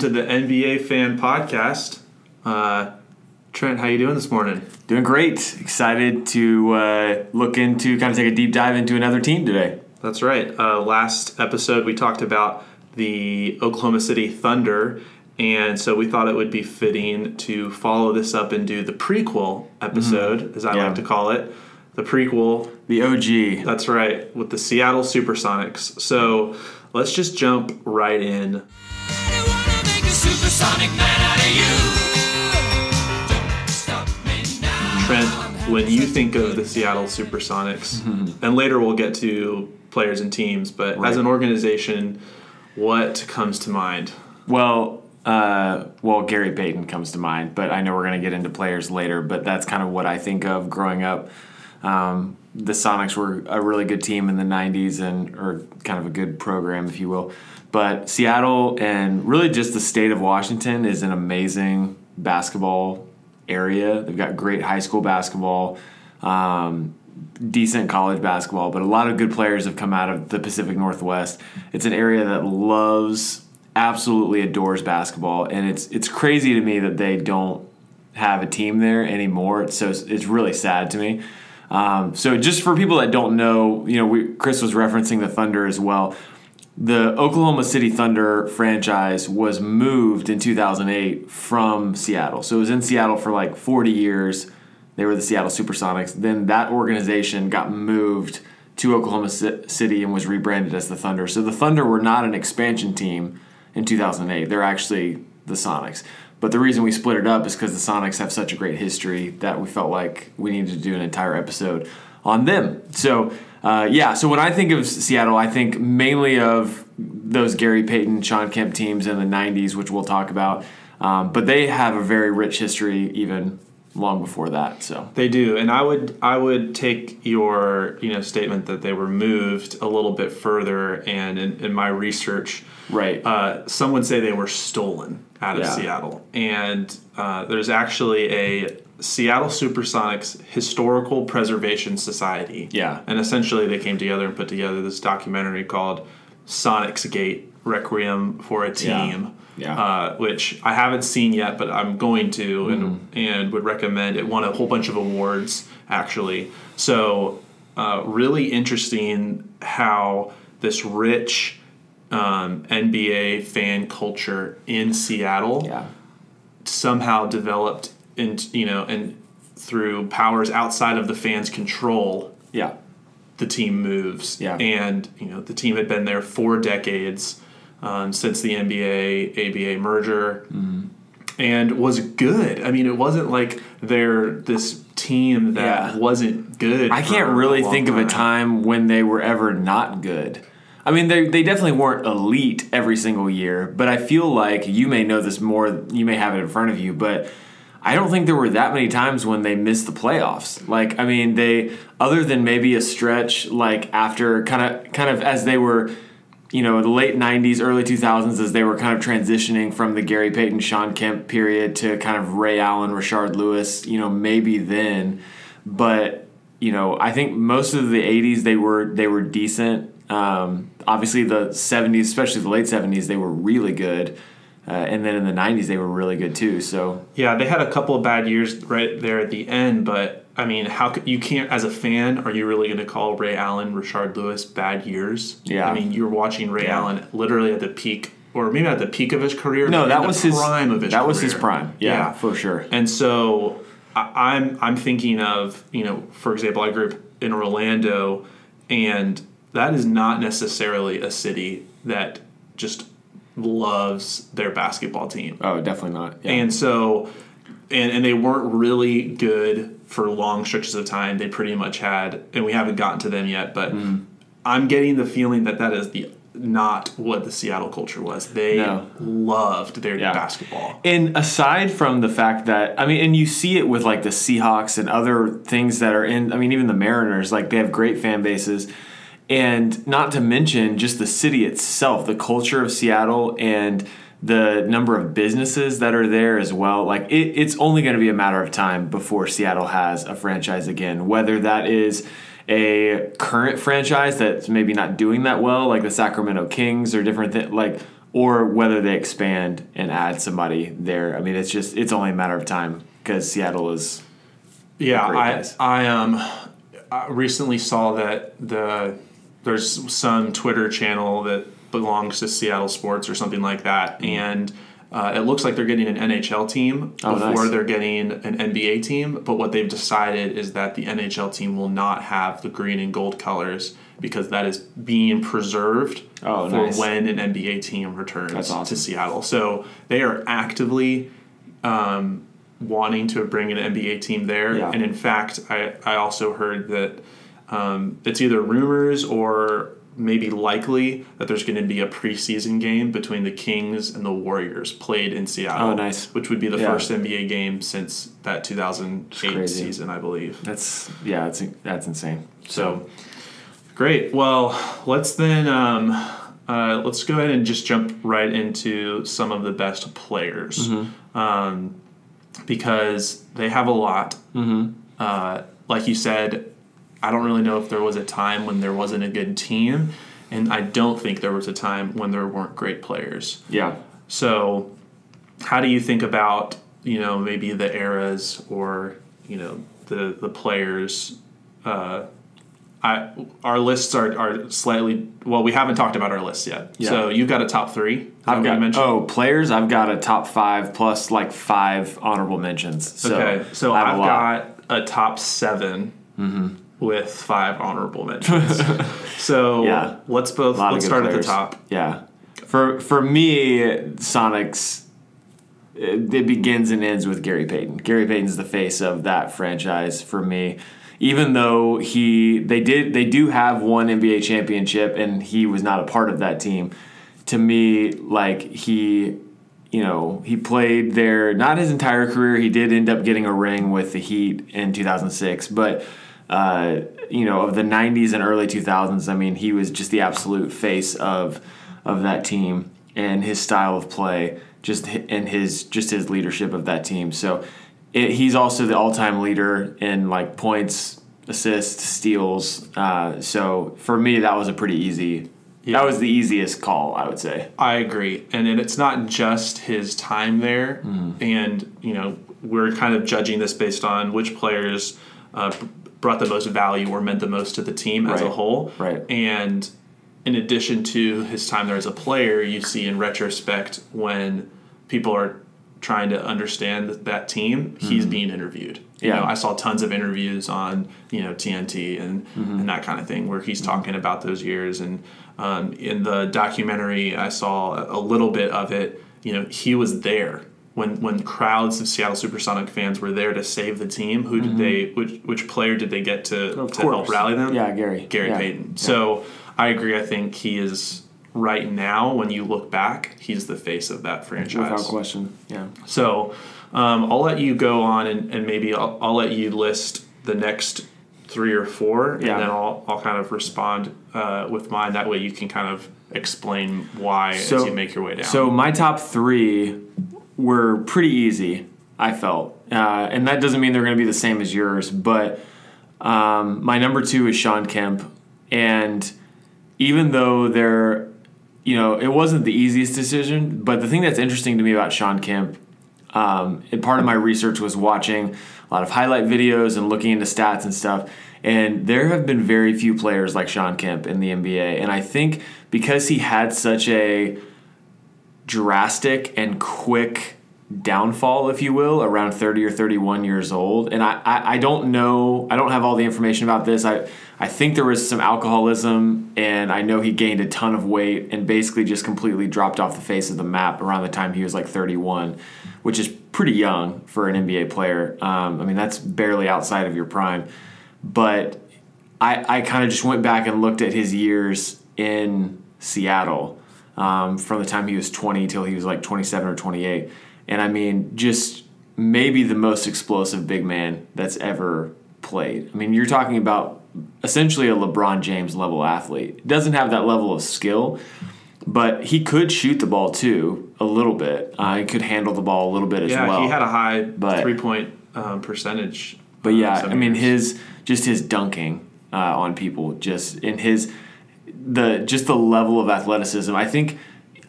welcome to the NBA Fan Podcast. Uh, Trent, how you doing this morning? Doing great. Excited to uh, look into, kind of take a deep dive into another team today. That's right. Uh, last episode we talked about the Oklahoma City Thunder, and so we thought it would be fitting to follow this up and do the prequel episode, as I Yeah. like to call it, the prequel. The OG. That's right, with the Seattle SuperSonics. So let's just jump right in. Supersonic man out of you. Don't stop me now. Trent, when you think of the Seattle Supersonics, and later we'll get to players and teams, but Right. as an organization, what comes to mind? Well, uh, well, Gary Payton comes to mind, but I know we're going to get into players later. But that's kind of what I think of growing up. Um, the Sonics were a really good team in the '90s, and or kind of a good program, if you will. But Seattle and really just the state of Washington is an amazing basketball area. They've got great high school basketball. Um, decent college basketball, but a lot of good players have come out of the Pacific Northwest. It's an area that loves, absolutely adores basketball, and it's it's crazy to me that they don't have a team there anymore. It's so it's really sad to me. Um, so just for people that don't know, you know, we, Chris was referencing the Thunder as well. The Oklahoma City Thunder franchise was moved in 2008 from Seattle. So it was in Seattle for like 40 years. They were the Seattle Supersonics. Then that organization got moved to Oklahoma City and was rebranded as the Thunder. So the Thunder were not an expansion team in 2008. They're actually the Sonics. But the reason we split it up is because the Sonics have such a great history that we felt like we needed to do an entire episode on them. So, uh, yeah, so when I think of Seattle, I think mainly of those Gary Payton, Shawn Kemp teams in the 90s, which we'll talk about. Um, but they have a very rich history even long before that. So, They do, and I would I would take your you know statement that they were moved a little bit further, and in, in my research, right. uh, some would say they were stolen out of Yeah. Seattle, and uh, there's actually a Seattle SuperSonics Historical Preservation Society. Yeah. and essentially they came together and put together this documentary called Sonics Gate Requiem for a Team. Yeah. Uh, which I haven't seen yet, but I'm going to, and Mm-hmm. and would recommend. It won a whole bunch of awards actually. So uh, really interesting how this rich um, NBA fan culture in Seattle yeah. somehow developed, in you know, and through powers outside of the fans' control, Yeah. the team moves. Yeah. And, you know, the team had been there four decades um, since the NBA ABA merger Mm-hmm. and was good. I mean, it wasn't like they're this team that Yeah. wasn't good. I can't really think of a time when they were ever not good. I mean, they they definitely weren't elite every single year, but I feel like you may know this more. You may have it in front of you, but I don't think there were that many times when they missed the playoffs. Like, I mean, they other than maybe a stretch like after kind of kind of as they were. You know, the late '90s, early 2000s, as they were kind of transitioning from the Gary Payton, Shawn Kemp period to kind of Ray Allen, Rashard Lewis. You know, maybe then, but you know, I think most of the '80s they were they were decent. Um, obviously, the '70s, especially the late '70s, they were really good, uh, and then in the '90s they were really good too. So Yeah, they had a couple of bad years right there at the end, but I mean, how could you can't as a fan are you really going to call Ray Allen, Rashard Lewis bad years? Yeah. I mean, you're watching Ray Yeah. Allen literally at the peak, or maybe not the peak of his career. no, that was his prime of his. that was his career. prime. Yeah, for sure. And so I, I'm I'm thinking of you know, for example, I grew up in Orlando, and that is not necessarily a city that just loves their basketball team. Oh, definitely not. Yeah. And so, and, and they weren't really good for long stretches of time. They pretty much had, and we haven't gotten to them yet, but Mm-hmm. I'm getting the feeling that that is the not what the Seattle culture was. They No. loved their Yeah. basketball. And aside from the fact that I mean, and you see it with like the Seahawks and other things that are in. I mean, even the Mariners, like they have great fan bases, and not to mention just the city itself, the culture of Seattle, and the number of businesses that are there as well. Like it, it's only going to be a matter of time before Seattle has a franchise again, whether that is a current franchise that's maybe not doing that well, like the Sacramento Kings or different things, like or whether they expand and add somebody there. I mean, it's just it's only a matter of time because Seattle is Yeah, I guys. I um I recently saw that the there's some Twitter channel that belongs to Seattle Sports or something like that, and uh, it looks like they're getting an NHL team Oh, before nice. they're getting an NBA team. But what they've decided is that the NHL team will not have the green and gold colors because that is being preserved Oh, for nice. when an NBA team returns awesome. to Seattle. So they are actively um, wanting to bring an NBA team there. Yeah. And in fact, I, I also heard that um, it's either rumors or maybe likely that there's going to be a preseason game between the Kings and the Warriors played in Seattle. Oh, nice. Which would be the Yeah. first NBA game since that 2008 season, I believe. that's yeah, that's that's insane. So great. Well, let's then um, uh, let's go ahead and just jump right into some of the best players um, because they have a lot. Mm-hmm. Uh, like you said, I don't really know if there was a time when there wasn't a good team, and I don't think there was a time when there weren't great players. Yeah. So, how do you think about you know maybe the eras or you know the the players? Uh, I our lists are, are slightly well. We haven't talked about our lists yet. Yeah. So you've got a top three. I've got mentioned? oh players. I've got a top five plus like five honorable mentions. So okay. So I have a got a top 7 with five honorable mentions. so Yeah. let's both A lot of let's start players. at the top. Yeah. For for me, Sonics it it begins and ends with Gary Payton. Gary Payton's the face of that franchise for me. Even though he they did they do have one NBA championship and he was not a part of that team. To me, like he you know, he played there not his entire career. He did end up getting a ring with the Heat in 2006, but uh, you know, of the 90s and early 2000s, I mean, he was just the absolute face of of that team and his style of play, just and his just his leadership of that team. So it, he's also the all-time leader in like points, assists, steals. Uh, so for me, that was a pretty easy. Yeah. That was the easiest call, I would say. I agree, and, and it's not just his time there, Mm-hmm. and you know we're kind of judging this based on which players uh, brought the most value or meant the most to the team as a whole. Right. And in addition to his time there as a player, you see in retrospect when people are trying to understand that team, he's being interviewed. You Mm-hmm. Yeah. know, I saw tons of interviews on you know TNT and Mm-hmm. and that kind of thing where he's talking about those years. And um, in the documentary, I saw a little bit of it. You know, he was there when when crowds of Seattle SuperSonic fans were there to save the team. Who did they? Which which player did they get to Mm-hmm. Of to help rally them? Yeah, Gary. Gary Yeah. Payton. So I agree. I think he is right now. When you look back, he's the face of that franchise. Without question. Yeah. So um, I'll let you go on and, and maybe I'll, I'll let you list the next three or four, and then I'll, I'll kind of respond uh, with mine. That way you can kind of explain why as you make your way down. So my top three were pretty easy. I felt, uh, and that doesn't mean they're going to be the same as yours. But um, my number two is Shawn Kemp, and even though they're, you know, it wasn't the easiest decision, but the thing that's interesting to me about Shawn Kemp, um, and part of my research was watching a lot of highlight videos and looking into stats and stuff. And there have been very few players like Shawn Kemp in the NBA, and I think because he had such a drastic and quick downfall, if you will, around 30 or 31 years old. And I, I, I don't know, I don't have all the information about this. I, I think there was some alcoholism, and I know he gained a ton of weight and basically just completely dropped off the face of the map around the time he was like 31, which is pretty young for an NBA player. Um, I mean, that's barely outside of your prime. But I, I kind of just went back and looked at his years in Seattle um, from the time he was 20 till he was like 27 or 28. And I mean, just maybe the most explosive big man that's ever played. I mean, you're talking about essentially a LeBron James level athlete. Doesn't have that level of skill, but he could shoot the ball too a little bit. Uh, he could handle the ball a little bit as yeah, well. he had a high But- three point um, percentage. But uh, yeah, I mean years. his just his dunking uh, on people, just in his the just the level of athleticism. I think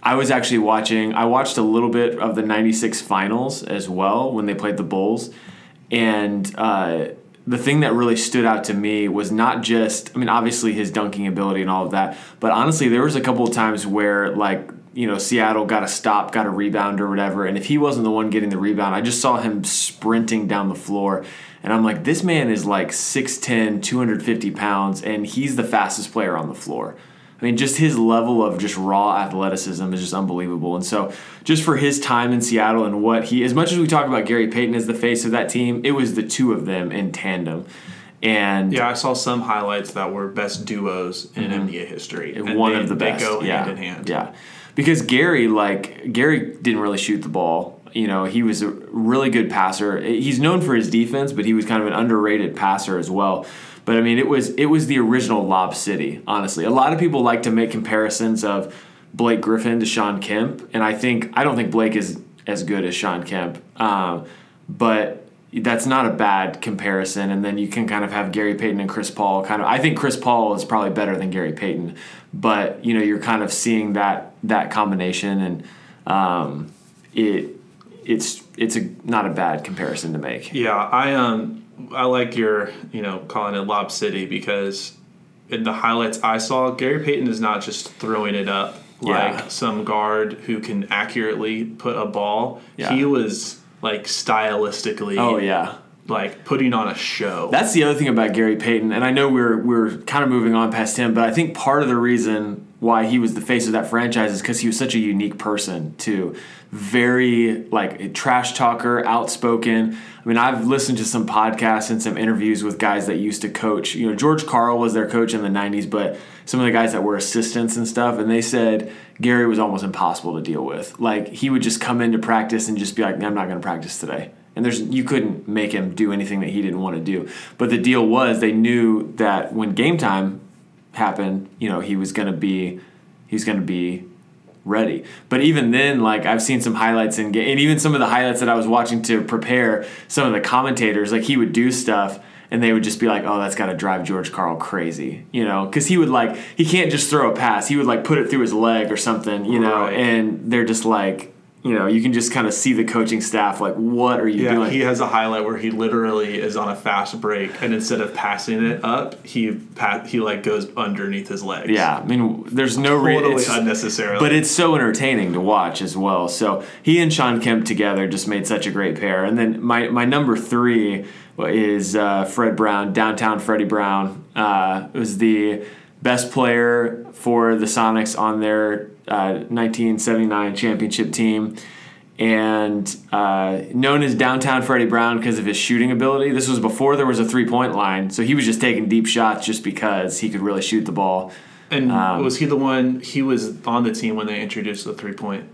I was actually watching. I watched a little bit of the '96 finals as well when they played the Bulls, and uh, the thing that really stood out to me was not just. I mean, obviously his dunking ability and all of that, but honestly, there was a couple of times where like you know Seattle got a stop, got a rebound or whatever, and if he wasn't the one getting the rebound, I just saw him sprinting down the floor. And I'm like, this man is like 6'10, 250 pounds, and he's the fastest player on the floor. I mean, just his level of just raw athleticism is just unbelievable. And so, just for his time in Seattle and what he, as much as we talk about Gary Payton as the face of that team, it was the two of them in tandem. And Yeah, I saw some highlights that were best duos in mm-hmm. NBA history. and one they- of the they best. go yeah. hand in hand. Yeah, because Gary, like Gary, didn't really shoot the ball. You know, he was a really good passer. He's known for his defense, but he was kind of an underrated passer as well. But I mean, it was it was the original Lob City. Honestly, a lot of people like to make comparisons of Blake Griffin to Shawn Kemp, and I think I don't think Blake is as good as Shawn Kemp, um, but that's not a bad comparison. And then you can kind of have Gary Payton and Chris Paul. Kind of, I think Chris Paul is probably better than Gary Payton, but you know you're kind of seeing that that combination, and um, it it's it's a not a bad comparison to make. Yeah, I um I like your you know calling it Lob City because in the highlights I saw, Gary Payton is not just throwing it up like Yeah. some guard who can accurately put a ball. Yeah. He was like stylistically, Oh yeah. like putting on a show. That's the other thing about Gary Payton, and I know we're we're kind of moving on past him, but I think part of the reason why he was the face of that franchise is because he was such a unique person too. Very like a trash talker, outspoken. I mean, I've listened to some podcasts and some interviews with guys that used to coach. You know, George Karl was their coach in the '90s, but some of the guys that were assistants and stuff, and they said Gary was almost impossible to deal with. Like he would just come into practice and just be like, "I'm not going to practice today." and there's you couldn't make him do anything that he didn't want to do. But the deal was they knew that when game time happened, you know, he was going to be he's going to be ready. But even then, like I've seen some highlights in ga- and even some of the highlights that I was watching to prepare, some of the commentators like he would do stuff. And they would just be like, "Oh, that's got to drive George Karl crazy," you know, because he would like he can't just throw a pass; he would like put it through his leg or something, you know. Right. And they're just like, you know, you can just kind of see the coaching staff like, "What are you yeah, doing?" he has a highlight where he literally is on a fast break, and instead of passing it up, he pa- he like goes underneath his legs. Yeah, I mean, there's no reason. totally unnecessarily. But it's so entertaining to watch as well. So he and Shawn Kemp together just made such a great pair. And then my, my number three is uh, Fred Brown, downtown Freddie Brown. Uh, was the best player for the Sonics on their uh, 1979 championship team. And uh, known as downtown Freddie Brown because of his shooting ability. This was before there was a three point line, so he was just taking deep shots just because he could really shoot the ball. and um, was he the one? He was on the team when they introduced the three point.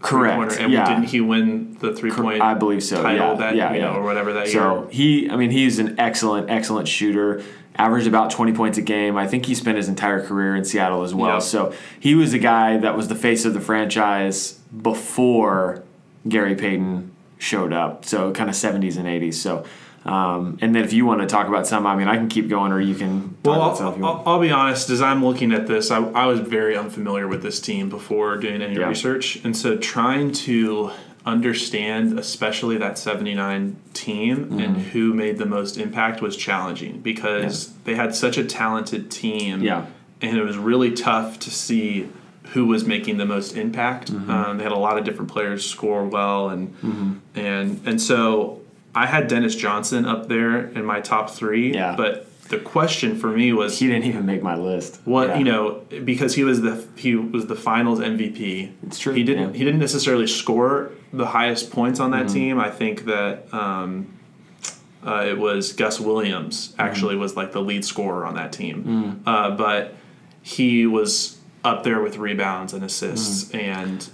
Correct. And yeah. didn't he win the three point? I believe so. Title yeah, that yeah, you know, or whatever that So year. So he, I mean, he's an excellent, excellent shooter. Averaged about twenty points a game. I think he spent his entire career in Seattle as well. Yeah. So he was the guy that was the face of the franchise before Gary Payton showed up. So kind of seventies and eighties. So. Um, and then if you want to talk about some, I mean, I can keep going, or you can talk Well, about some if you I'll, want. I'll, I'll be honest. As I'm looking at this, I, I was very unfamiliar with this team before doing any Yeah. research, and so trying to understand, especially that '79 team Mm-hmm. and who made the most impact, was challenging because they had such a talented team. Yeah. and it was really tough to see who was making the most impact. Mm-hmm. Um, they had a lot of different players score well, and and and so I had Dennis Johnson up there in my top three. Yeah. but the question for me was he didn't even make my list. what Yeah. you know because he was the he was the finals MVP. It's true, He didn't yeah. he didn't necessarily score the highest points on that Mm-hmm. team. I think that um, uh, it was Gus Williams actually Mm-hmm. was like the lead scorer on that team. Mm. Uh, but he was up there with rebounds and assists and.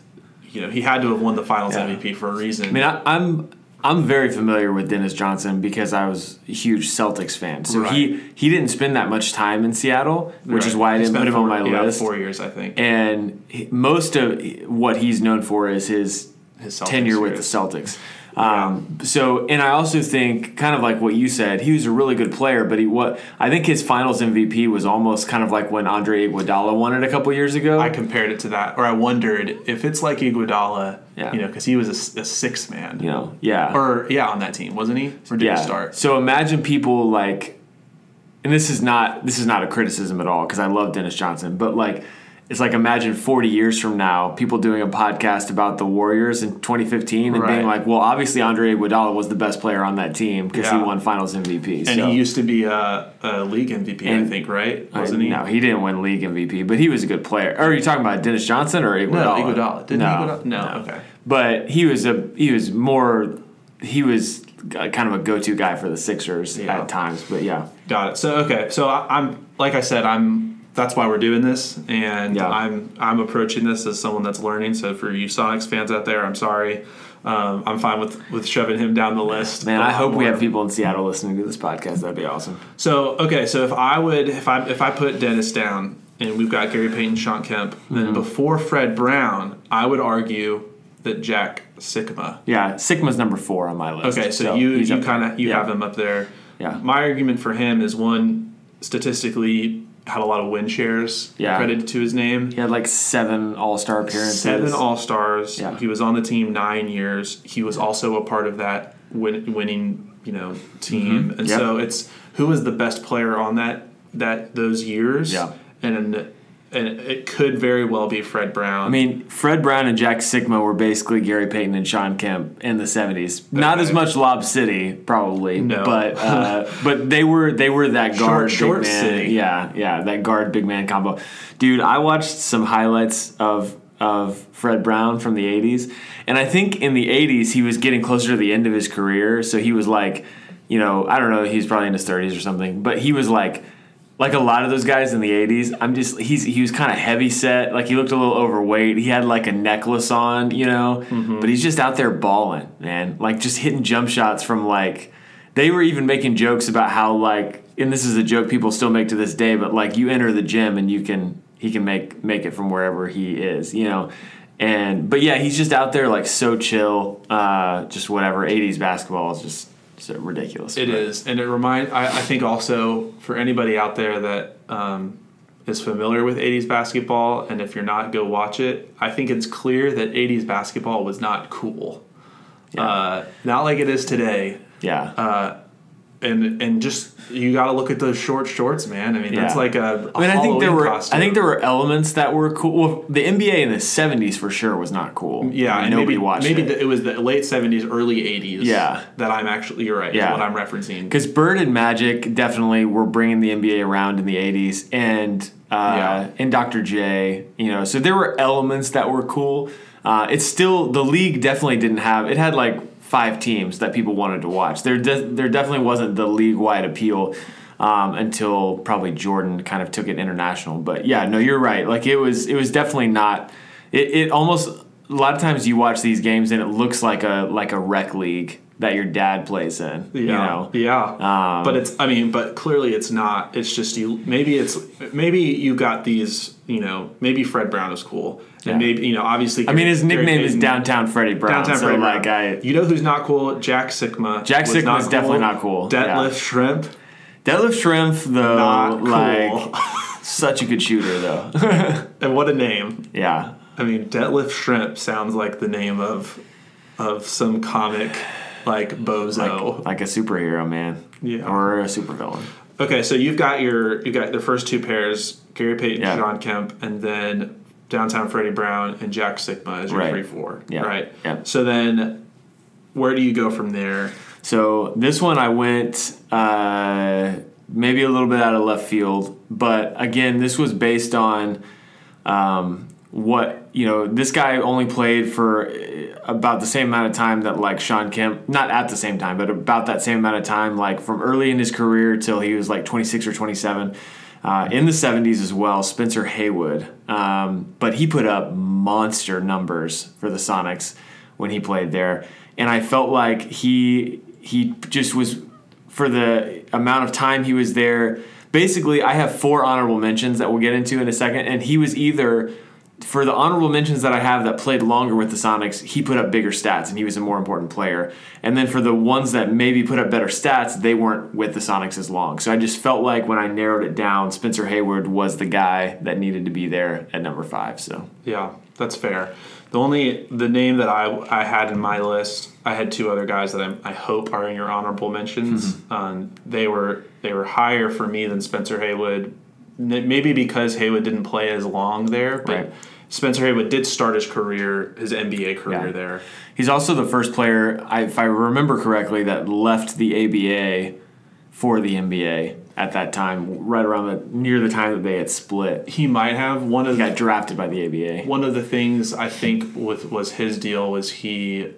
You know, he had to have won the Finals Mm. Yeah. MVP for a reason. I mean, I, I'm I'm very familiar with Dennis Johnson because I was a huge Celtics fan. So he Right. he didn't spend that much time in Seattle, which is why I didn't put him on my yeah, list. Four years, I think. And he- most of what he's known for is his His tenure with the. Celtics. Um, So, and I also think, kind of like what you said, he was a really good player, but he what I think his Finals MVP was almost kind of like when Andre Iguodala won it a couple years ago. I compared it to that, or I wondered if it's like Iguodala, Yeah. you know, because he was a six man, you know, yeah, or yeah, on that team, wasn't he? Or did yeah. he start? So imagine people like, and this is not this is not a criticism at all because I love Dennis Johnson, but like. It's like imagine 40 years from now, people doing a podcast about the Warriors in 2015 and Right. being like, well, obviously Andre Iguodala was the best player on that team because he won Finals MVP. And so. he used to be a, a league MVP, I think, right? Wasn't he? No, he didn't win league MVP, but he was a good player. Or are you talking about Dennis Johnson or Iguodala? No, Iguodala. Didn't no, Iguodala? No, okay. But he was a he was more he was kind of a go-to guy for the Sixers Yeah. at times. But yeah, Got it. So okay, so I, I'm like I said, I'm. That's why we're doing this, and Yeah. I'm I'm approaching this as someone that's learning. So for you Sonics fans out there, I'm sorry. Um, I'm fine with with shoving him down the list. man, I hope we have people in Seattle listening to this podcast. That'd be awesome. So okay, so if I would, if I if I put Dennis down, and we've got Gary Payton, Sean Kemp, Mm-hmm. then before Fred Brown, I would argue that Jack Sikma. Yeah, Sikma's number four on my list. Okay, so, you you kind of you Yeah. have him up there. Yeah. My argument for him is one statistically had a lot of win shares Yeah. credited to his name. He had like seven All Star appearances. Seven All Stars. Yeah. He was on the team nine years. He was also a part of that win, winning, you know, team. And Mm-hmm. Yep. so it's who was the best player on that that those years. Yeah. And and it could very well be Fred Brown. I mean, Fred Brown and Jack Sikma were basically Gary Payton and Shawn Kemp in the '70s. Not as much Lob City, probably, No. but uh, but they were they were that guard Short- short man. city. Yeah, yeah, that guard big man combo. Dude, I watched some highlights of of Fred Brown from the '80s, and I think in the '80s he was getting closer to the end of his career, so he was like, you know, I don't know, he's probably in his 30s or something, but he was like like a lot of those guys in the 80s i'm just he's he was kind of heavy set. Like he looked a little overweight. He had like a necklace on you know? But he's just out there balling man. Like just hitting jump shots from like they were even making jokes about how like and this is a joke people still make to this day but like you enter the gym and you can he can make make it from wherever he is you know? And but yeah he's just out there like so chill. Uh just whatever. 80s basketball is just so ridiculous It is, and it remind. I, I think also for anybody out there that um, is familiar with '80s basketball, and if you're not, go watch it. I think it's clear that '80s basketball was not cool, uh, not like it is today. yeah And and just you got to look at those short shorts, man. I mean, that's like a. a I mean, I think there Halloween were. Costume. I think there were elements that were cool. Well, the NBA in the '70s for sure was not cool. Yeah, I mean, and nobody maybe, watched maybe it. the, it was the late '70s, early '80s. Yeah. that I'm actually. You're right. Yeah. is what I'm referencing. Because Bird and Magic definitely were bringing the NBA around in the '80s, and uh, Yeah. and Dr. J. You know, so there were elements that were cool. Uh, it's still the league definitely didn't have. It had like five teams that people wanted to watch. There, de- there definitely wasn't the league wide appeal. Um, until probably Jordan kind of took it international, but yeah, no, you're right. Like it was, it was definitely not. It, it almost a lot of times you watch these games and it looks like a like a rec league that your dad plays in. Yeah, You know, yeah. Um, but it's. I mean, but clearly it's not. It's just you. Maybe it's. Maybe you got these. You know, maybe Fred Brown is cool, Yeah. and maybe you know, obviously. I mean, his Gary nickname is Payton- Downtown Freddie Brown. Downtown so Freddie like Brown. I, you know who's not cool? Jack Sikma. Jack Sikma is definitely not cool. Detlef Yeah. Schrempf. Detlef Schrempf though, Not cool. like such a good shooter though. and what a name! yeah, I mean, Detlef Schrempf sounds like the name of of some comic, like bozo. like a superhero man, Yeah. or a supervillain. Okay, so you've got your you got the first two pairs: Gary Payton, Yeah. Shawn Kemp, and then Downtown Freddie Brown and Jack Sikma as your Right. three four. Yeah. Right. Yeah. So then, where do you go from there? So this one I went uh, maybe a little bit out of left field, but again, this was based on um, what you know. This guy only played for uh, about the same amount of time that like Shawn Kemp, not at the same time, but about that same amount of time, like from early in his career till he was like 26 or 27. Uh, in the 70s as well, Spencer Haywood. Um, but he put up monster numbers for the Sonics when he played there. And I felt like he he just was for the amount of time he was there. Basically, I have four honorable mentions that we'll get into in a second, and he was either for the honorable mentions that I have that played longer with the Sonics, he put up bigger stats and he was a more important player. And then for the ones that maybe put up better stats, they weren't with the Sonics as long. So I just felt like when I narrowed it down, Spencer Haywood was the guy that needed to be there at number five. So Yeah, that's fair. The only the name that I I had in my list, I had two other guys that I, I hope are in your honorable mentions. Mm-hmm. Um, they were they were higher for me than Spencer Haywood, maybe because Haywood didn't play as long there, but Right. Spencer Haywood did start his career, his NBA career Yeah. there. he's also the first player, I, if I remember correctly, that left the ABA for the NBA at that time, right around the near the time that they had split. He might have one of He the got drafted by the ABA. One of the things I think with was his deal was he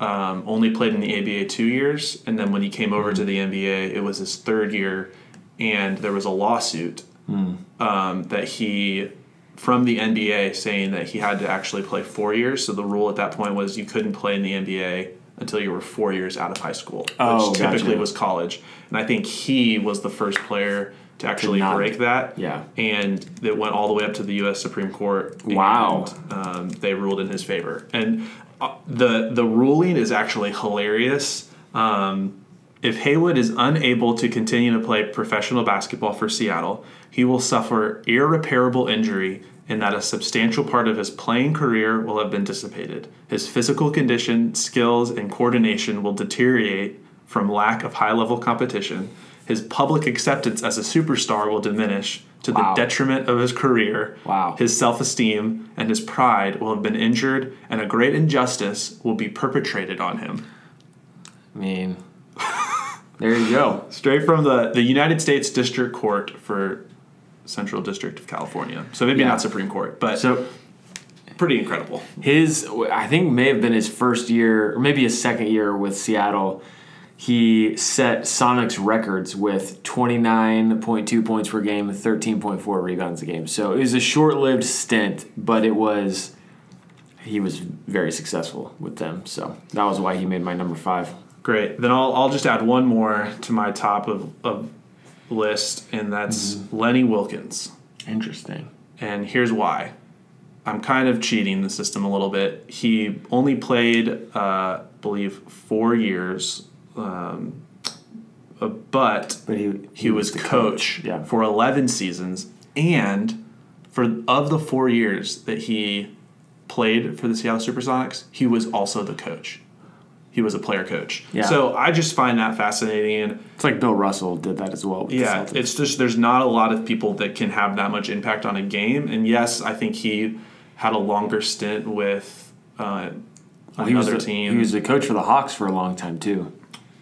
um, only played in the ABA two years, and then when he came over to the NBA, it was his third year, and there was a lawsuit um, that he from the NBA saying that he had to actually play four years. So the rule at that point was you couldn't play in the NBA until you were four years out of high school, which Oh, typically gotcha. was college. And I think he was the first player to actually not- break that. Yeah. And it went all the way up to the U.S. Supreme Court. and, Wow. um, they ruled in his favor, and uh, the the ruling is actually hilarious. Um, if Haywood is unable to continue to play professional basketball for Seattle, he will suffer irreparable injury in that a substantial part of his playing career will have been dissipated. His physical condition, skills, and coordination will deteriorate from lack of high level competition. His public acceptance as a superstar will diminish to Wow. the detriment of his career. Wow. His self esteem and his pride will have been injured, and a great injustice will be perpetrated on him. I mean, there you go. Straight from the, the United States District Court for Central District of California. So maybe Yeah. not Supreme Court, but So pretty incredible. his, I think, may have been his first year, or maybe his second year with Seattle. He set Sonics records with 29.2 points per game, 13.4 rebounds a game. So it was a short lived stint, but it was, he was very successful with them. So that was why he made my number five. Great. Then I'll, I'll just add one more to my top of, of list, and that's Lenny Wilkens. Interesting. And here's why. I'm kind of cheating the system a little bit. He only played, uh, I believe, four years, um, uh, but But he, he was the coach, Yeah. for 11 seasons, and for of the four years that he played for the Seattle SuperSonics, he was also the coach. He was a player coach. Yeah. So I just find that fascinating. It's like Bill Russell did that as well. With Yeah, it's just there's not a lot of people that can have that much impact on a game. And yes, I think he had a longer stint with uh, Well, he was another the, team. He was the coach for the Hawks for a long time too.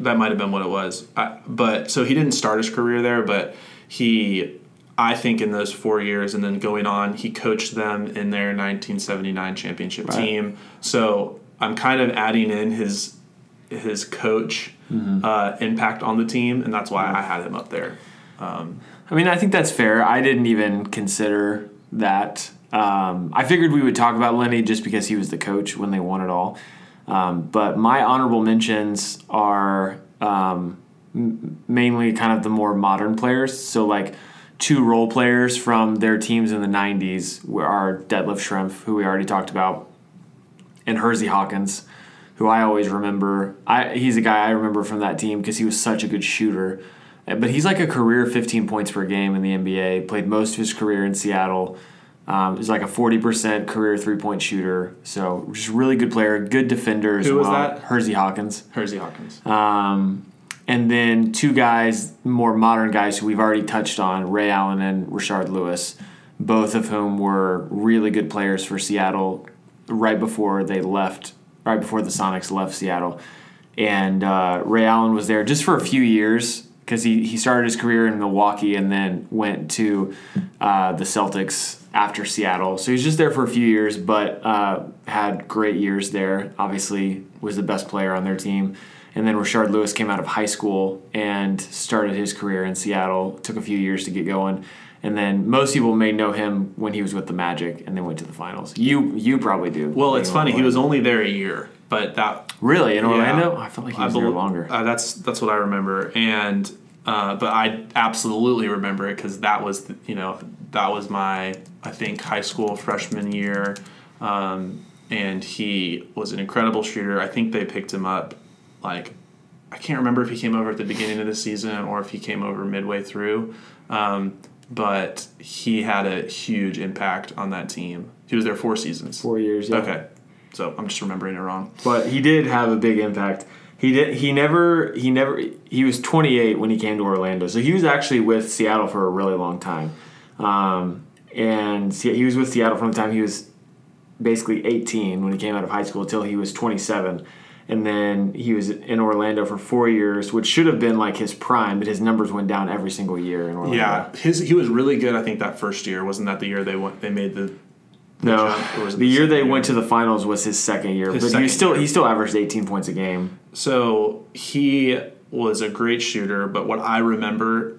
that might have been what it was. I, but so he didn't start his career there, but he, I think, in those four years and then going on, he coached them in their 1979 championship Right. team. So I'm kind of adding in his his coach Mm-hmm. uh, impact on the team, and that's why I had him up there. I mean, I think that's fair. I didn't even consider that. Um, I figured we would talk about Lenny just because he was the coach when they won it all. Um, but my honorable mentions are um, mainly kind of the more modern players. So, like, two role players from their teams in the 90s were- are Detlef Schrempf, who we already talked about, and Hersey Hawkins, who I always remember. I he's a guy I remember from that team because he was such a good shooter. Uh, But he's like a career 15 points per game in the NBA. Played most of his career in Seattle. Um, he's like a 40% career three point shooter. So just really good player, good defender as Who was well. that? Hersey Hawkins. Hersey Hawkins. Um, and then two guys, more modern guys who we've already touched on, Ray Allen and Rashard Lewis, both of whom were really good players for Seattle right before they left, right before the Sonics left Seattle. And uh, Ray Allen was there just for a few years because he, he started his career in Milwaukee and then went to uh, the Celtics after Seattle. So he was just there for a few years, but uh, had great years there. Obviously, was the best player on their team. And then Rashard Lewis came out of high school and started his career in Seattle. Took a few years to get going. And then most people may know him when he was with the Magic and then went to the finals. You you probably do. Well, it's funny. He was only there a year, but that really in Yeah. Orlando. I felt like he was there bel- longer. Uh, that's that's what I remember. And Uh, but I absolutely remember it because that was, the, you know, that was my, I think, high school freshman year. Um, and he was an incredible shooter. I think they picked him up, like, I can't remember if he came over at the beginning of the season or if he came over midway through. Um, but he had a huge impact on that team. He was there four seasons. Four years. Yeah. Okay. So I'm just remembering it wrong. but he did have a big impact. He did. He never. He never. He was 28 when he came to Orlando, so he was actually with Seattle for a really long time. Um, and he was with Seattle from the time he was basically 18 when he came out of high school until he was 27. And then he was in Orlando for four years, which should have been like his prime, but his numbers went down every single year in Orlando. Yeah, his he was really good. I think that first year wasn't that the year they went they made the No, jump, or was the the year they second went to the finals was his second year, His but he still year. he still averaged 18 points a game. So he was a great shooter, but what I remember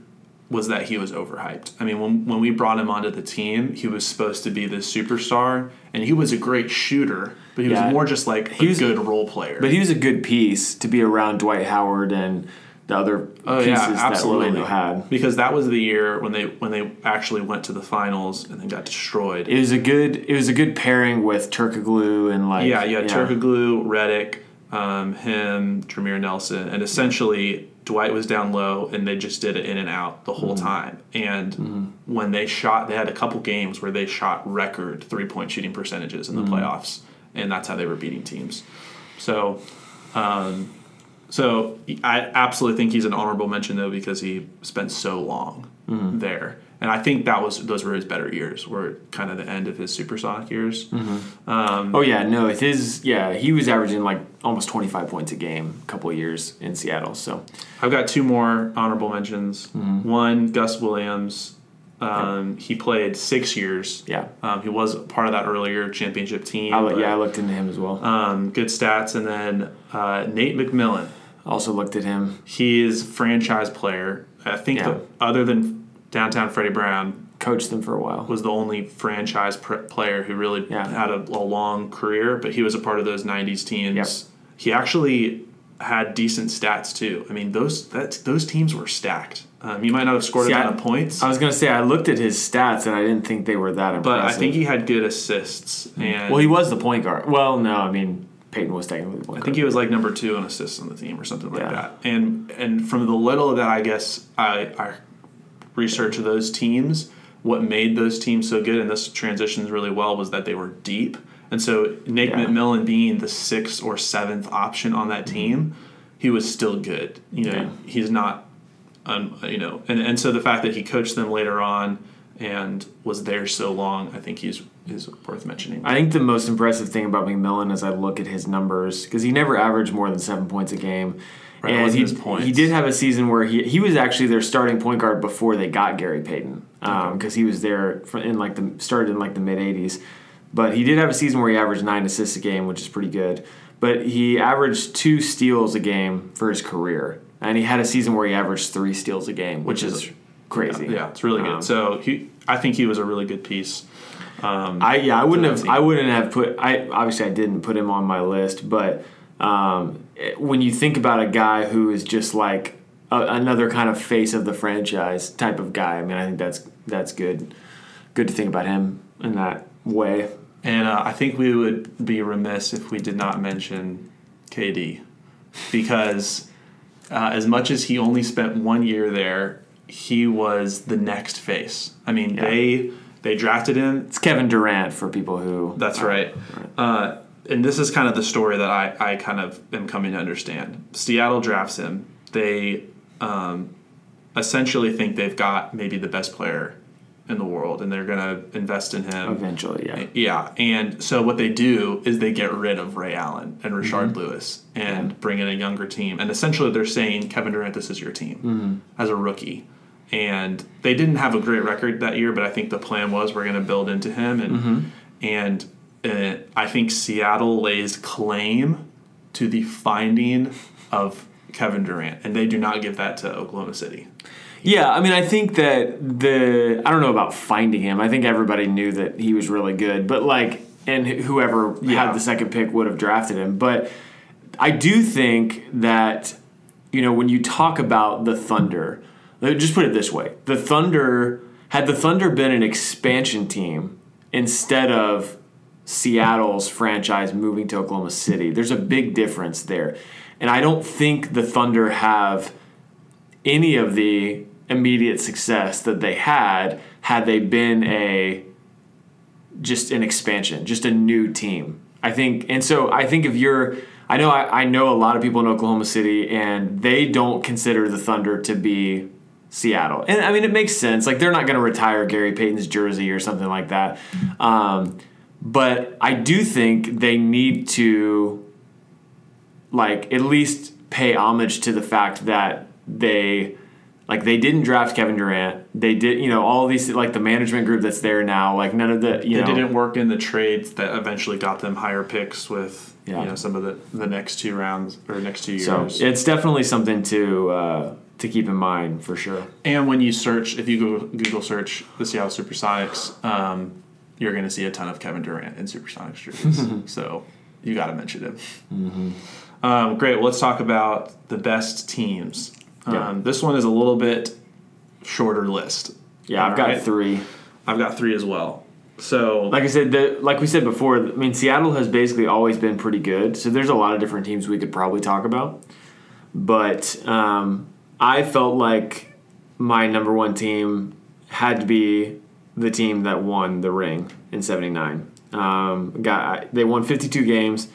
was that he was overhyped. I mean, when when we brought him onto the team, he was supposed to be the superstar, and he was a great shooter, but he Yeah. was more just like He was, a good role player. But he was a good piece to be around Dwight Howard and the other Oh pieces yeah, that absolutely. Orlando had. Because that was the year when they when they actually went to the finals and then got destroyed. It was a good it was a good pairing with Turkoglu and like yeah, yeah, Turkoglu, Redick, um, him, Jameer Nelson, and essentially Dwight was down low, and they just did it in and out the whole mm-hmm. time. And mm-hmm. when they shot, they had a couple games where they shot record three point shooting percentages in the mm-hmm. playoffs, and that's how they were beating teams. So, um, so I absolutely think he's an honorable mention though because he spent so long there. And I think that was those were his better years, were kind of the end of his supersonic years. Oh yeah, no, it is yeah, he was averaging like almost 25 points a game a couple of years in Seattle. So I've got two more honorable mentions. Mm-hmm. One, Gus Williams. Um, He played six years. yeah. Um, he was part of that earlier championship team. I, but, yeah, I looked into him as well. Um, good stats. And then uh, Nate McMillan. Also looked at him. He is franchise player. I think Yeah. the, other than downtown Freddie Brown Coached them for a while. was the only franchise pr- player who really Yeah. had a, a long career, but he was a part of those '90s teams. Yep. He actually had decent stats too. I mean, those that those teams were stacked. Um, he might not have scored See, a ton of points, I was gonna say I looked at his stats and I didn't think they were that impressive. but I think he had good assists. And well, he was the point guard. Well, no, I mean Payton was technically the point I think he was like number two in assists on the team or something like Yeah. that. And and from the little that I guess I, I researched of those teams, what made those teams so good, and this transitions really well, was that they were deep. And so Nick Yeah. McMillan being the sixth or seventh option on that team, he was still good. You know, Yeah. he's not, um, you know, and, and so the fact that he coached them later on and was there so long, I think he's is worth mentioning. I think the most impressive thing about McMillan as I look at his numbers because he never averaged more than seven points a game. Right, and he, he did have a season where he he was actually their starting point guard before they got Gary Payton um, because he was there in like the started in like the mid '80s. But he did have a season where he averaged nine assists a game, which is pretty good. But he averaged two steals a game for his career, and he had a season where he averaged three steals a game, which, Which is, is- crazy. Yeah, it's really good. Um, so he, I think he was a really good piece. I yeah, I wouldn't have. I wouldn't have put. I obviously I didn't put him on my list, but um, it- when you think about a guy who is just like a, another kind of face of the franchise type of guy, I mean, I think that's that's good. Good to think about him in that way. And uh, I think we would be remiss if we did not mention KD because uh, as much as he only spent one year there, he was the next face. I mean, Yeah. they they drafted him. It's Kevin Durant for people who. That's right. Uh, and this is kind of the story that I, I kind of am coming to understand. Seattle drafts him. They um, essentially think they've got maybe the best player in the world, and they're going to invest in him. Eventually, yeah. Yeah, and so what they do is they get rid of Ray Allen and Rashard Lewis and bring in a younger team. And essentially, they're saying, Kevin Durant, this is your team as a rookie. And they didn't have a great record that year, but I think the plan was we're going to build into him. And and uh, I think Seattle lays claim to the finding of Kevin Durant, and they do not give that to Oklahoma City. Yeah, I mean, I think that the I don't know about finding him. I think everybody knew that he was really good, but like, and whoever Yeah. had the second pick would have drafted him. But I do think that you know when you talk about the Thunder, just put it this way: the Thunder had the Thunder been an expansion team instead of Seattle's franchise moving to Oklahoma City. There's a big difference there, and I don't think the Thunder have any of the immediate success that they had had they been a just an expansion, just a new team. I think, and so I think if you're, I know I, I know a lot of people in Oklahoma City, and they don't consider the Thunder to be Seattle. And I mean, it makes sense. Like they're not going to retire Gary Payton's jersey or something like that. Um, but I do think they need to, like, at least pay homage to the fact that they like they didn't draft Kevin Durant. They did, you know, all these like the management group that's there now. Like none of the, you They know, didn't work in the trades that eventually got them higher picks with Yeah. you know some of the the next two rounds or next two years. So years. it's definitely something to uh, to keep in mind for sure. and when you search, if you Google, Google search the Seattle SuperSonics, um, you're going to see a ton of Kevin Durant in SuperSonics jerseys. so you got to mention him. Mm-hmm. Um, great. Well, let's talk about the best teams. Um, Yeah. This one is a little bit shorter list. Yeah, I've got three. I've got three as well. So Like I said, the, like we said before, I mean Seattle has basically always been pretty good. So there's a lot of different teams we could probably talk about. But um, I felt like my number one team had to be the team that won the ring in '79. Um, got they won 52 games.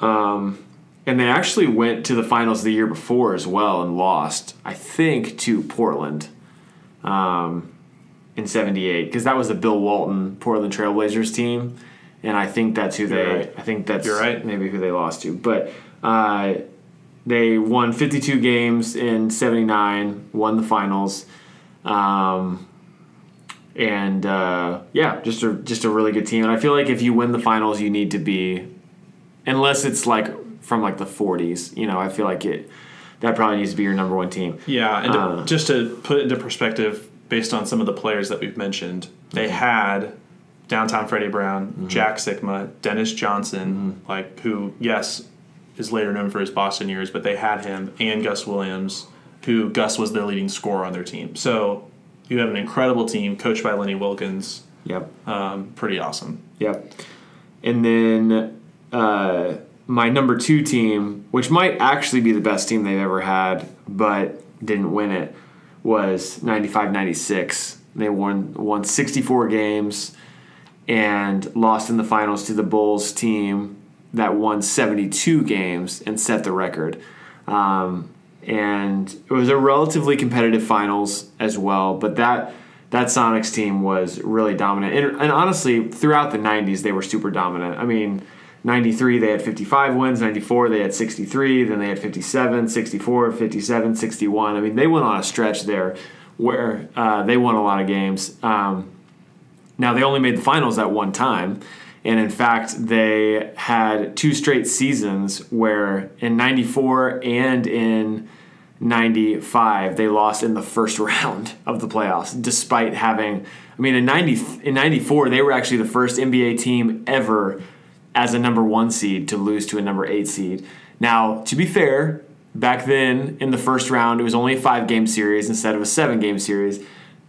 Um, and they actually went to the finals the year before as well and lost, I think, to Portland um, in '78 because that was the Bill Walton Portland Trailblazers team, and I think that's who they. You're right. I think that's You're right. maybe who they lost to, but. Uh, they won 52 games in 79, won the finals. Um, and uh, yeah, just a just a really good team. And I feel like if you win the finals, you need to be, unless it's like from like the 40s. You know, I feel like it that probably needs to be your number one team. Yeah, and to- Uh. just to put it into perspective, based on some of the players that we've mentioned, they Mm-hmm. had downtown Freddie Brown, Jack Sikma, Dennis Johnson, Mm-hmm. like who, yes, is later known for his Boston years, but they had him and Gus Williams, who Gus was their leading scorer on their team. So you have an incredible team coached by Lenny Wilkens. Yep. Um, pretty awesome. Yep. And then uh, my number two team, which might actually be the best team they've ever had, but didn't win it, was 95 96. They won, won 64 games and lost in the finals to the Bulls team that won 72 games and set the record. Um, and it was a relatively competitive finals as well, but that that Sonics team was really dominant. And, and honestly, throughout the 90s, they were super dominant. I mean, 93 they had 55 wins, 94 they had 63, then they had 57, 64, 57, 61. I mean, they went on a stretch there where uh, they won a lot of games. Um, now they only made the finals at one time, and in fact they had two straight seasons where in '94 and in '95 they lost in the first round of the playoffs, despite having. I mean, in '90 in '94 they were actually the first NBA team ever as a number one seed to lose to a number eight seed. Now, to be fair, back then in the first round it was only a five game series instead of a seven game series.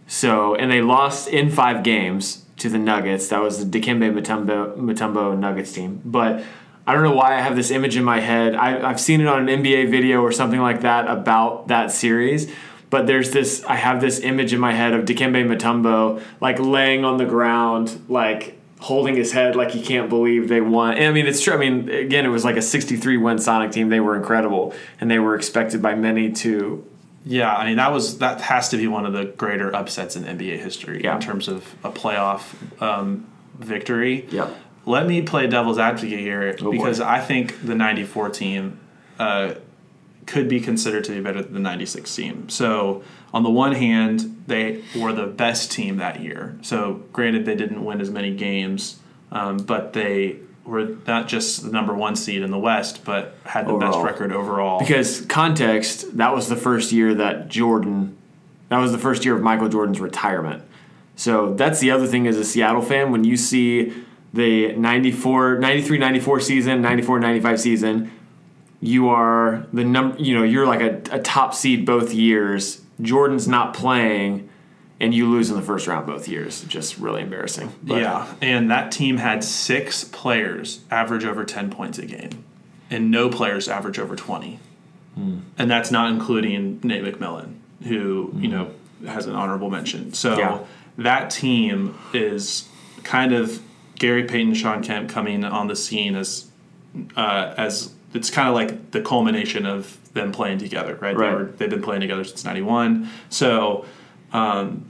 So, and they lost in five games to the Nuggets. That was the Dikembe Mutombo, Mutombo Nuggets team. But I don't know why I have this image in my head. I, I've seen it on an NBA video or something like that about that series. But there's this, I have this image in my head of Dikembe Mutombo like laying on the ground, like holding his head like he can't believe they won. And I mean, it's true. I mean, again, it was like a 63 win Sonic team. They were incredible. And they were expected by many to Yeah, I mean that was that has to be one of the greater upsets in NBA history Yeah. in terms of a playoff um, victory. Yep. Let me play devil's advocate here Oh, boy. because I think the '94 team uh, could be considered to be better than the '96 team. So on the one hand, they were the best team that year. So granted, they didn't win as many games, um, but they were not just the number one seed in the West, but had the best record overall. Because context, that was the first year that Jordan, that was the first year of Michael Jordan's retirement. So that's the other thing as a Seattle fan when you see the 94, 93 94 season, 94 95 season, you are the number, you know, you're like a, a top seed both years Jordan's not playing, and you lose in the first round both years. Just really embarrassing. But, yeah, and that team had six players average over 10 points a game, and no players average over 20. And that's not including Nate McMillan, who, you know, has an honorable mention. So Yeah. that team is kind of Gary Payton, Shawn Kemp coming on the scene as, uh, as it's kind of like the culmination of them playing together, right? Right. They were, they've been playing together since 91. So um,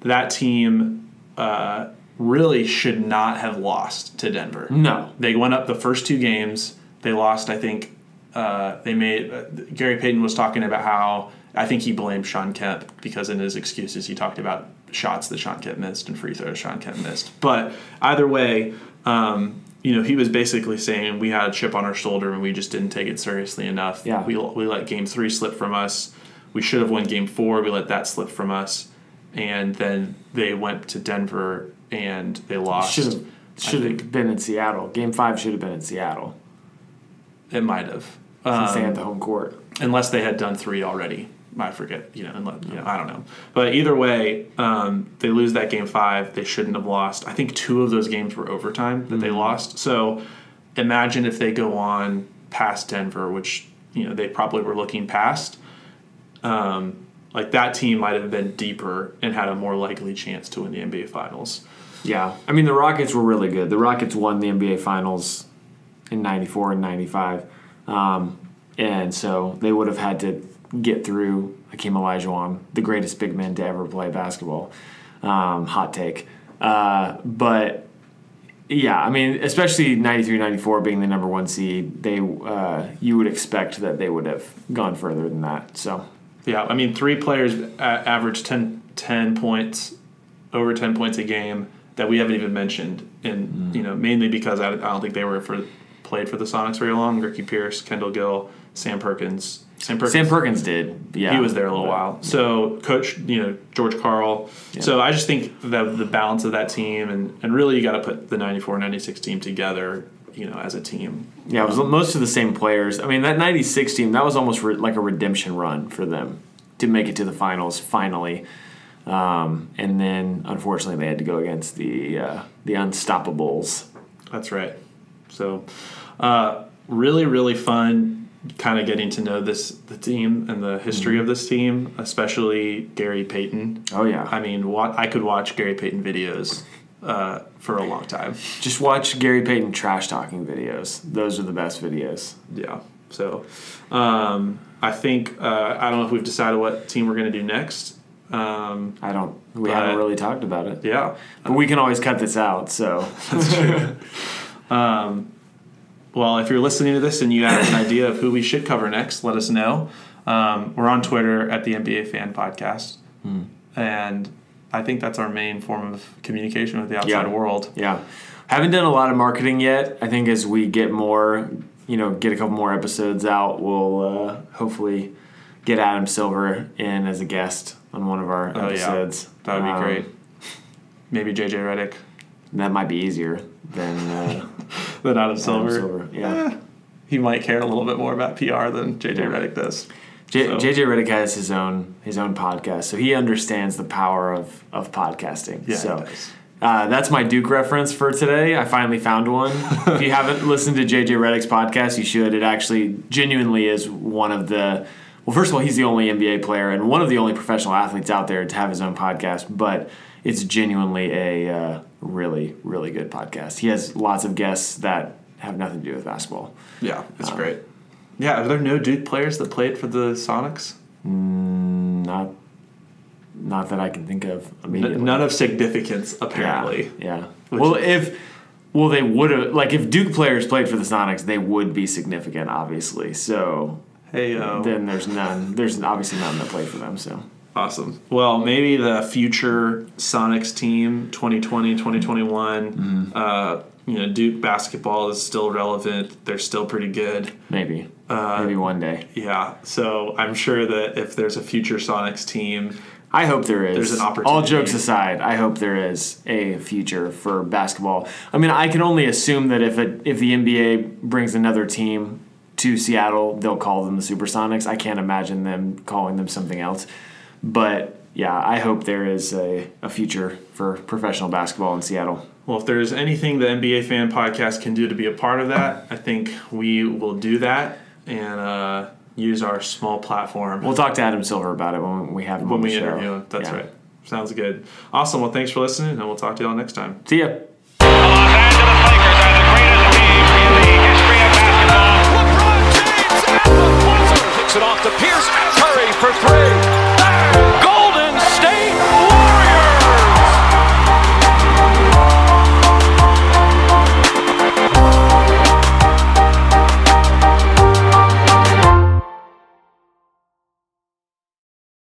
that team uh, really should not have lost to Denver. No. They went up the first two games. They lost, I think. Uh, they made uh, Gary Payton was talking about how I think he blamed Shawn Kemp because in his excuses he talked about shots that Shawn Kemp missed and free throws Shawn Kemp missed. But either way, um, you know, he was basically saying we had a chip on our shoulder and we just didn't take it seriously enough. Yeah. We we let game three slip from us. We should have won game four. We let that slip from us, and then they went to Denver and they lost. should have should have been in Seattle. Game five should have been in Seattle It might have. since they Um, had the home court. unless they had done three already. I forget, you know, unless, you know, I don't know. But either way, um, they lose that game five. They shouldn't have lost. I think two of those games were overtime that they lost. So imagine if they go on past Denver, which you know they probably were looking past. Um, like that team might have been deeper and had a more likely chance to win the NBA Finals. Yeah, I mean the Rockets were really good. The Rockets won the NBA Finals in '94 and '95, um, and so they would have had to get through Hakeem Olajuwon, the greatest big man to ever play basketball. Um, hot take, uh, but yeah, I mean, especially 93, 94 being the number one seed, they uh, you would expect that they would have gone further than that. So Yeah, I mean, three players a- averaged 10, 10 points, over 10 points a game that we haven't even mentioned. And, mm. you know, mainly because I, I don't think they were for played for the Sonics very long. Ricky Pierce, Kendall Gill, Sam Perkins. Sam Perkins. Sam Perkins did. Yeah, He was there a little while. So, coach, you know, George Karl. So, I just think that the balance of that team, and, and really you got to put the 94 96 team together, you know, as a team. Yeah, it was most of the same players. I mean, that 96 team, that was almost re- like a redemption run for them to make it to the finals finally. Um, and then, unfortunately, they had to go against the uh, the Unstoppables. That's right. So, uh, really, really fun kind of getting to know this the team and the history of this team, especially Gary Payton. Oh, yeah. I mean, what I could watch Gary Payton videos uh, for a long time. Just watch Gary Payton trash talking videos. Those are the best videos. Yeah. So, um, I think uh, I don't know if we've decided what team we're going to do next. Um, I don't, we But- haven't really talked about it. yeah. But we can always cut this out, so. That's true. um, well, if you're listening to this and you have an idea of who we should cover next, let us know. Um, we're on Twitter at the NBA Fan Podcast, and I think that's our main form of communication with the outside Yeah. world. Yeah. Haven't done a lot of marketing yet. I think as we get more, you know, get a couple more episodes out, we'll uh, hopefully get Adam Silver in as a guest on one of our Oh, yeah. episodes. That would be Um, great. Maybe JJ Redick, That might be easier than uh, than Adam Adam Silver. Silver. Yeah. He might care a little bit more about PR than JJ Yeah. Redick does. J- So- JJ Redick has his own his own podcast, so he understands the power of of podcasting. Yeah, so. Uh, that's my Duke reference for today. I finally found one. if you haven't listened to JJ Redick's podcast, you should. It actually genuinely is one of the. Well, first of all, he's the only NBA player and one of the only professional athletes out there to have his own podcast. But it's genuinely a uh, really, really good podcast. He has lots of guests that have nothing to do with basketball. Yeah, it's Um, great. Yeah, are there no Duke players that played for the Sonics? Not, not that I can think of immediately. N- none of significance, apparently. Yeah. yeah. Well, if well, they would have like if Duke players played for the Sonics, they would be significant, obviously. So Hey, then there's none. There's obviously none that play for them. So Awesome. Well, maybe the future Sonics team 2020, 2021, Mm-hmm. uh, you know, Duke basketball is still relevant. They're still pretty good. maybe, Uh, maybe one day. Yeah. So I'm sure that if there's a future Sonics team, I hope there is. There's an opportunity. All jokes aside, I hope there is a future for basketball. I mean, I can only assume that if it, if the NBA brings another team to Seattle, they'll call them the Supersonics. I can't imagine them calling them something else. but yeah, I hope there is a, a future for professional basketball in Seattle. Well, if there's anything the NBA Fan Podcast can do to be a part of that, I think we will do that and uh, use our small platform We'll talk to Adam Silver about it when we have him when we interview him. That's Yeah. right. Sounds good. Awesome. Well, thanks for listening, and we'll talk to you all next time. See ya.